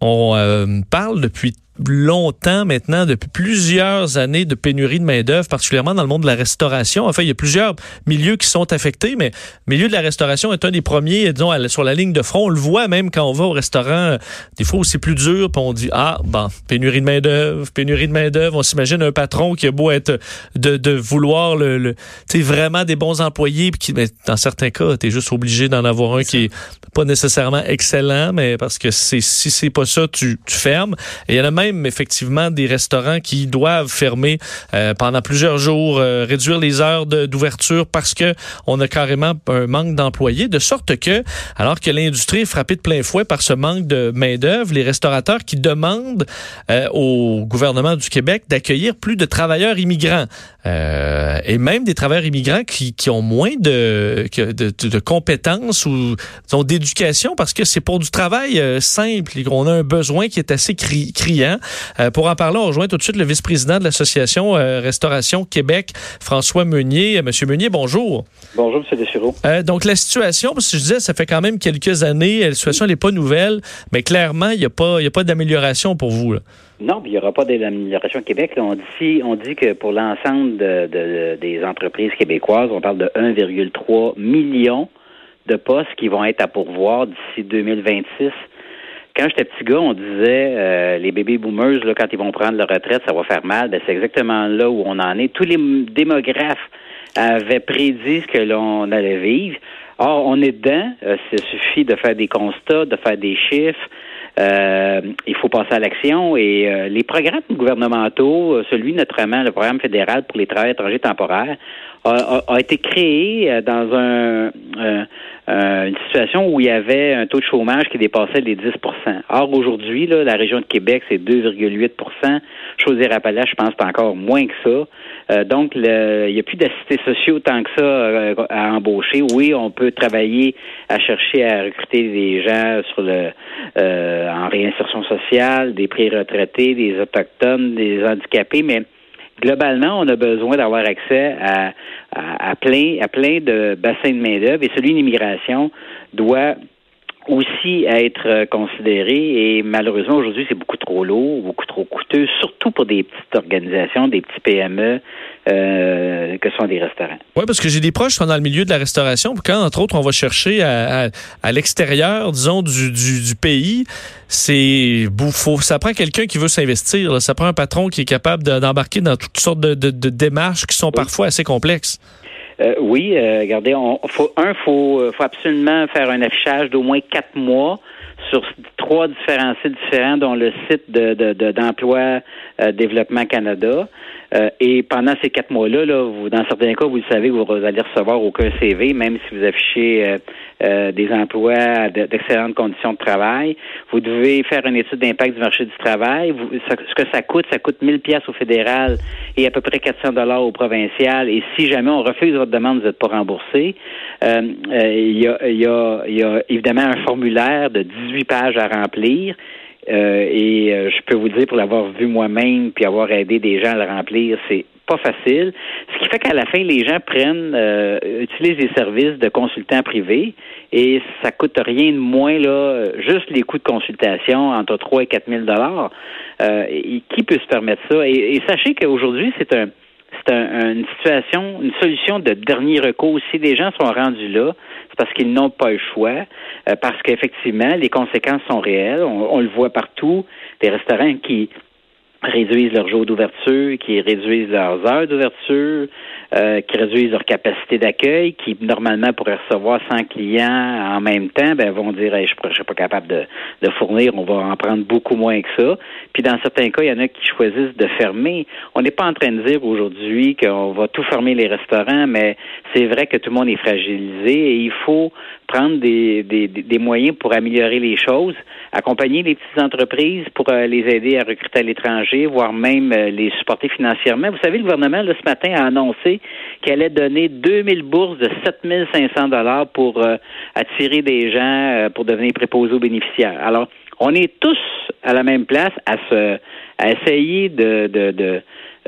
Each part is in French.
On euh, parle depuis longtemps maintenant, depuis plusieurs années de pénurie de main-d'œuvre, particulièrement dans le monde de la restauration. Enfin, il y a plusieurs milieux qui sont affectés, mais le milieu de la restauration est un des premiers, disons, sur la ligne de front. On le voit même quand on va au restaurant, des fois c'est plus dur, puis on dit Ah, bon, pénurie de main-d'œuvre, pénurie de main-d'œuvre. On s'imagine un patron qui a beau être de, vouloir le, le vraiment des bons employés, puis qui, mais dans certains cas, tu es juste obligé d'en avoir un qui est pas nécessairement excellent, mais parce que si c'est pas ça, tu, fermes. Il y a même effectivement des restaurants qui doivent fermer euh, pendant plusieurs jours, euh, réduire les heures d'ouverture parce que on a carrément un manque d'employés, de sorte que, alors que l'industrie est frappée de plein fouet par ce manque de main d'œuvre, les restaurateurs qui demandent euh, au gouvernement du Québec d'accueillir plus de travailleurs immigrants et même des travailleurs immigrants qui, qui ont moins de, de, de, compétences ou d'éducation parce que c'est pour du travail simple et qu'on a un besoin qui est assez criant. Euh, pour en parler, on rejoint tout de suite le vice-président de l'Association euh, Restauration Québec, François Meunier. Euh, Monsieur Meunier, bonjour. Bonjour, M. Dessureau. donc, la situation, parce que je disais, ça fait quand même quelques années, la situation n'est pas nouvelle, mais clairement, il n'y a pas, pas d'amélioration pour vous. Non, il n'y aura pas d'amélioration au Québec. on, dit, on dit que pour l'ensemble des entreprises québécoises, on parle de 1,3 million de postes qui vont être à pourvoir d'ici 2026 quand j'étais petit gars, on disait euh, les bébés boomers, là, quand ils vont prendre leur retraite, ça va faire mal. Ben, c'est exactement là où on en est. Tous les démographes avaient prédit ce que l'on allait vivre. Or, on est dedans. Euh, il suffit de faire des constats, de faire des chiffres. Euh, il faut passer à l'action et les programmes gouvernementaux, celui notamment le programme fédéral pour les travailleurs étrangers temporaires, a, a été créé dans un, euh, une situation où il y avait un taux de chômage qui dépassait les 10% Or, aujourd'hui, la région de Québec, c'est 2,8% Chaudière-Appalaches, je pense, c'est encore moins que ça. Euh, donc, il n'y a plus d'assistés sociaux tant que ça euh, à embaucher. Oui, on peut travailler à chercher à recruter des gens sur le en réinsertion sociale, des pré-retraités, des autochtones, des handicapés, mais globalement, on a besoin d'avoir accès à, à, plein, à plein de bassins de main-d'œuvre et celui d'immigration doit aussi être considéré et malheureusement aujourd'hui c'est beaucoup trop lourd, beaucoup trop coûteux, surtout pour des petites organisations, des petits PME euh, que sont des restaurants. Oui, parce que j'ai des proches qui sont dans le milieu de la restauration. Quand entre autres on va chercher à, à, l'extérieur, disons du, du, du pays, c'est faut ça prend quelqu'un qui veut s'investir. Ça prend un patron qui est capable d'embarquer dans toutes sortes de, de, de démarches qui sont parfois assez complexes. Euh, oui, euh, regardez, on, faut, un, faut, euh, faut absolument faire un affichage d'au moins quatre mois sur trois différents sites différents, dont le site de, d'emploi Développement Canada. Et pendant ces quatre mois-là, là, vous, dans certains cas, vous le savez, vous allez recevoir aucun CV, même si vous affichez euh, des emplois d'excellentes conditions de travail. Vous devez faire une étude d'impact du marché du travail. ce que ça coûte, ça coûte 1000 pièces au fédéral et à peu près 400 dollars au provincial. Et si jamais on refuse votre demande, vous n'êtes pas remboursé. Euh, euh, il y, a, y, a, y a évidemment un formulaire de 18 pages à remplir. Et je peux vous dire, pour l'avoir vu moi-même puis avoir aidé des gens à le remplir, c'est pas facile. Ce qui fait qu'à la fin, les gens prennent, euh, utilisent des services de consultants privés et ça coûte rien de moins, là, juste les coûts de consultation entre 3 et 4 000 dollars. Euh, qui peut se permettre ça? Et, sachez qu'aujourd'hui, c'est un c'est une situation, une solution de dernier recours. Si les gens sont rendus là, c'est parce qu'ils n'ont pas le choix, euh, parce qu'effectivement, les conséquences sont réelles. On, on, le voit partout. Des restaurants qui réduisent leurs jours d'ouverture, qui réduisent leurs heures d'ouverture, euh, qui réduisent leur capacité d'accueil, qui normalement pourraient recevoir 100 clients en même temps, ben vont dire je ne suis pas capable de, de, fournir, on va en prendre beaucoup moins que ça. Puis dans certains cas, il y en a qui choisissent de fermer. On n'est pas en train de dire aujourd'hui qu'on va tout fermer les restaurants, mais c'est vrai que tout le monde est fragilisé et il faut prendre des, des, des moyens pour améliorer les choses, accompagner les petites entreprises pour euh, les aider à recruter à l'étranger, voire même euh, les supporter financièrement. Vous savez, le gouvernement, là, ce matin, a annoncé qu'elle allait donner 2000 bourses de 7500 dollars pour euh, attirer des gens pour devenir préposés aux bénéficiaires. Alors, on est tous à la même place à se essayer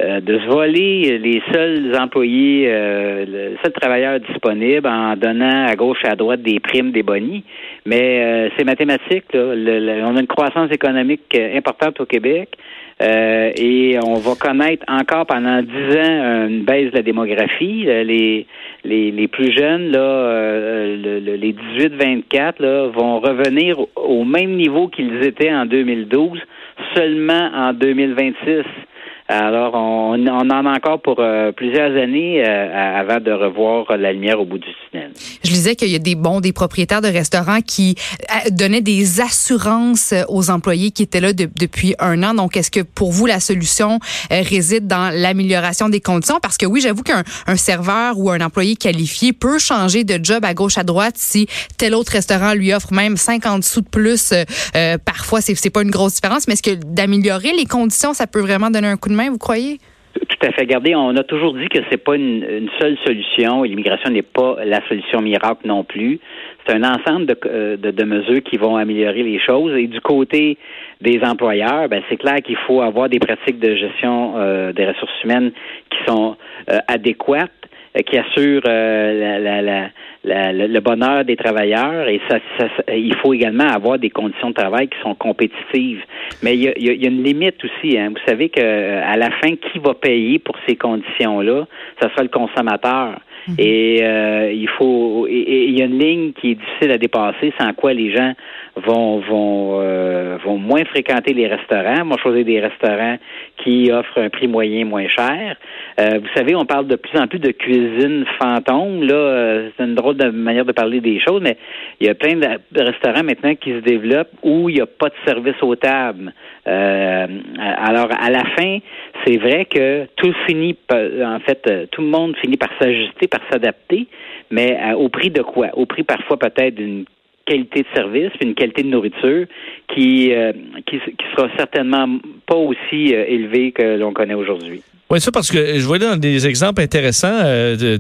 euh, de se voler les seuls employés, euh, les seuls travailleurs disponibles en donnant à gauche et à droite des primes, des bonnies. Mais euh, c'est mathématique. On a une croissance économique importante au Québec. Et on va connaître encore pendant dix ans une baisse de la démographie. Les, les, les plus jeunes, là, les 18-24, là, vont revenir au même niveau qu'ils étaient en 2012, seulement en 2026. Alors, on, en a encore pour euh, plusieurs années euh, avant de revoir la lumière au bout du Je disais qu'il y a des bons, des propriétaires de restaurants qui euh, donnaient des assurances aux employés qui étaient là depuis un an. Donc, est-ce que pour vous, la solution réside dans l'amélioration des conditions? Parce que oui, j'avoue qu'un un serveur ou un employé qualifié peut changer de job à gauche, à droite si tel autre restaurant lui offre même 50 sous de plus. parfois, c'est pas une grosse différence, mais est-ce que d'améliorer les conditions, ça peut vraiment donner un coup de main? vous croyez? Tout à fait. Regardez, on a toujours dit que c'est pas une, seule solution. L'immigration n'est pas la solution miracle non plus. C'est un ensemble euh, de, mesures qui vont améliorer les choses. Et du côté des employeurs, ben, c'est clair qu'il faut avoir des pratiques de gestion euh, des ressources humaines qui sont euh, adéquates, qui assurent la le bonheur des travailleurs et ça, il faut également avoir des conditions de travail qui sont compétitives. Mais il y a, il y a une limite aussi. Hein. Vous savez que à la fin, qui va payer pour ces conditions-là? Ça sera le consommateur. Et euh, il faut, il y a une ligne qui est difficile à dépasser, sans quoi les gens vont vont euh, vont moins fréquenter les restaurants, vont choisir des restaurants qui offrent un prix moyen moins cher. Euh, vous savez, on parle de plus en plus de cuisine fantôme. Là, c'est une drôle de manière de parler des choses, mais il y a plein de restaurants maintenant qui se développent où il n'y a pas de service aux tables. alors, à la fin, c'est vrai que tout finit, en fait, tout le monde finit par s'ajuster s'adapter, mais euh, au prix de quoi? Au prix parfois peut-être d'une qualité de service, une qualité de nourriture qui, euh, qui, sera certainement pas aussi euh, élevée que l'on connaît aujourd'hui. Oui, ça parce que je voyais dans des exemples intéressants de,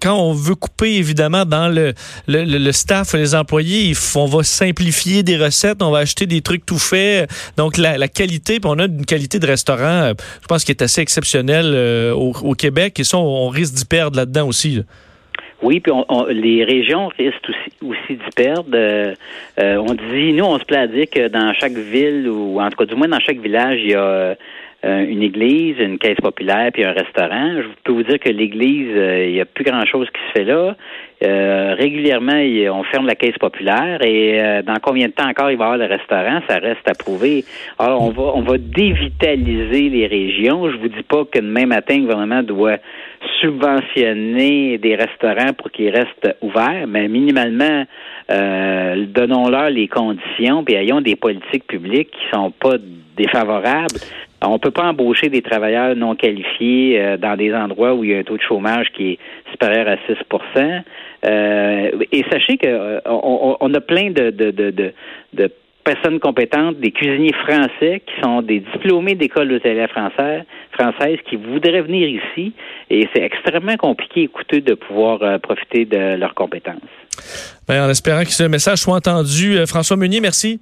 quand on veut couper évidemment dans le, le, staff, les employés, on va simplifier des recettes, on va acheter des trucs tout faits. Donc la, qualité, puis on a une qualité de restaurant, je pense qui est assez exceptionnelle au, Québec et ça on, risque d'y perdre là-dedans aussi. Oui, puis on, les régions risquent aussi, aussi d'y perdre. Euh, euh, on dit, nous, on se plaît à dire que dans chaque ville, ou en tout cas du moins dans chaque village, il y a euh, une église, une caisse populaire, puis un restaurant. Je peux vous dire que l'église, il n'y a plus grand-chose qui se fait là. régulièrement, on ferme la caisse populaire et dans combien de temps encore il va y avoir le restaurant, ça reste à prouver. Alors, on va on va dévitaliser les régions. Je vous dis pas que demain matin, le gouvernement doit subventionner des restaurants pour qu'ils restent ouverts, mais minimalement, euh, donnons-leur les conditions, puis ayons des politiques publiques qui sont pas défavorables. On peut pas embaucher des travailleurs non qualifiés euh, dans des endroits où il y a un taux de chômage qui est supérieur à 6% euh, Et sachez que on, a plein de, de, de, de personnes compétentes, des cuisiniers français qui sont des diplômés d'école d'hôtellerie française, française qui voudraient venir ici et c'est extrêmement compliqué et coûteux de pouvoir euh, profiter de leurs compétences. Bien, en espérant que ce message soit entendu. Euh, François Meunier, merci.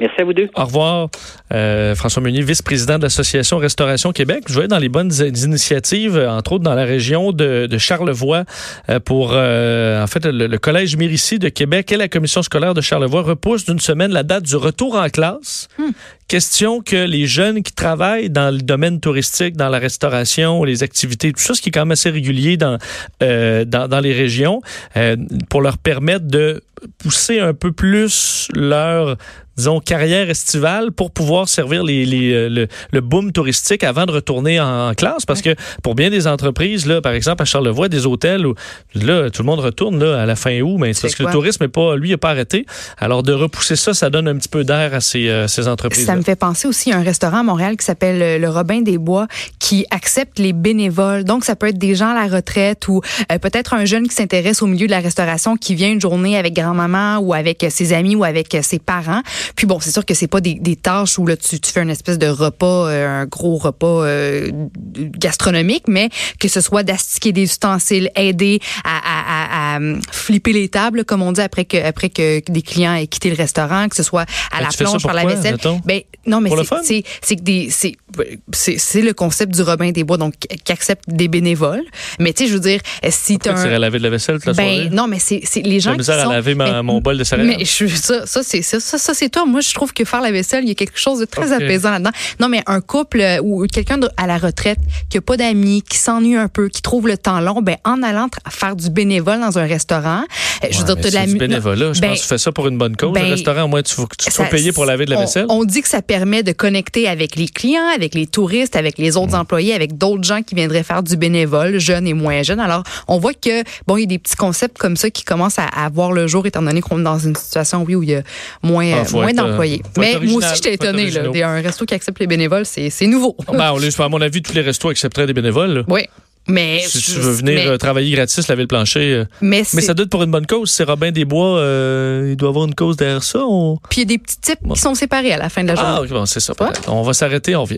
Merci à vous deux. Au revoir. Euh, François Meunier, vice-président de l'Association Restauration Québec. Je vais dans les bonnes initiatives, entre autres dans la région de, de Charlevoix, euh, pour euh, en fait le, Collège Mérici de Québec et la Commission scolaire de Charlevoix repoussent d'une semaine la date du retour en classe. Hmm. Question que les jeunes qui travaillent dans le domaine touristique, dans la restauration, les activités, tout ça, ce qui est quand même assez régulier dans, euh, dans, dans, les régions, pour leur permettre de pousser un peu plus leur disons, carrière estivale pour pouvoir servir les, les euh, le, boom touristique avant de retourner en, classe. Parce que pour bien des entreprises, là, par exemple, à Charlevoix, des hôtels où là, tout le monde retourne là, à la fin août, mais c'est parce que le tourisme est pas, lui, n'est pas arrêté. Alors, de repousser ça, ça donne un petit peu d'air à ces, euh, ces entreprises. Ça me fait penser aussi à un restaurant à Montréal qui s'appelle euh, le Robin des Bois qui accepte les bénévoles. Donc, ça peut être des gens à la retraite ou peut-être un jeune qui s'intéresse au milieu de la restauration qui vient une journée avec grand-maman ou avec ses amis ou avec ses parents. Puis bon, c'est sûr que c'est pas des, tâches où là tu, tu, fais une espèce de repas, euh, un gros repas euh, gastronomique, mais que ce soit d'astiquer des ustensiles, aider à, à, flipper les tables, comme on dit après que après que des clients aient quitté le restaurant, que ce soit à la plonge par la vaisselle. Ben non, mais c'est c'est que des c'est c'est le concept du Robin des Bois, donc qui accepte des bénévoles. Mais tu sais, je veux dire, si tu un... à laver de la vaisselle toute la ben, soirée? Non, mais c'est les gens qui sont... à laver ma, mon bol de céréales. Mais je, ça, ça c'est ça, ça, c'est Moi, je trouve que faire la vaisselle, il y a quelque chose de très apaisant là-dedans. Non, mais un couple euh, ou quelqu'un à la retraite qui a pas d'amis, qui s'ennuie un peu, qui trouve le temps long, ben en allant faire du bénévole dans un restaurant, je veux dire, tu la... bénévolat. Je ben, pense que tu fais ça pour une bonne cause. le ben, restaurant, au moins, tu, tu te payer pour laver de la vaisselle. On, dit que ça permet de connecter avec les clients, avec les touristes, avec les autres mm. employés, avec d'autres gens qui viendraient faire du bénévole, jeunes et moins jeunes. Alors, on voit que, bon, il y a des petits concepts comme ça qui commencent à, à voir le jour, étant donné qu'on est dans une situation, oui, où il y a moins, ah, moins euh, d'employés. Mais moi aussi, j'étais étonné. Là, un resto qui accepte les bénévoles, c'est nouveau. Ben, à mon avis, tous les restos accepteraient des bénévoles. Oui. Mais si tu veux venir euh, travailler gratis, laver le plancher. Euh, mais, mais, ça doit être pour une bonne cause. C'est Robin des Bois, euh, il doit avoir une cause derrière ça. Puis il y a des petits types qui sont séparés à la fin de la ah, journée. Ah, bon, c'est ça. On va s'arrêter, on vient.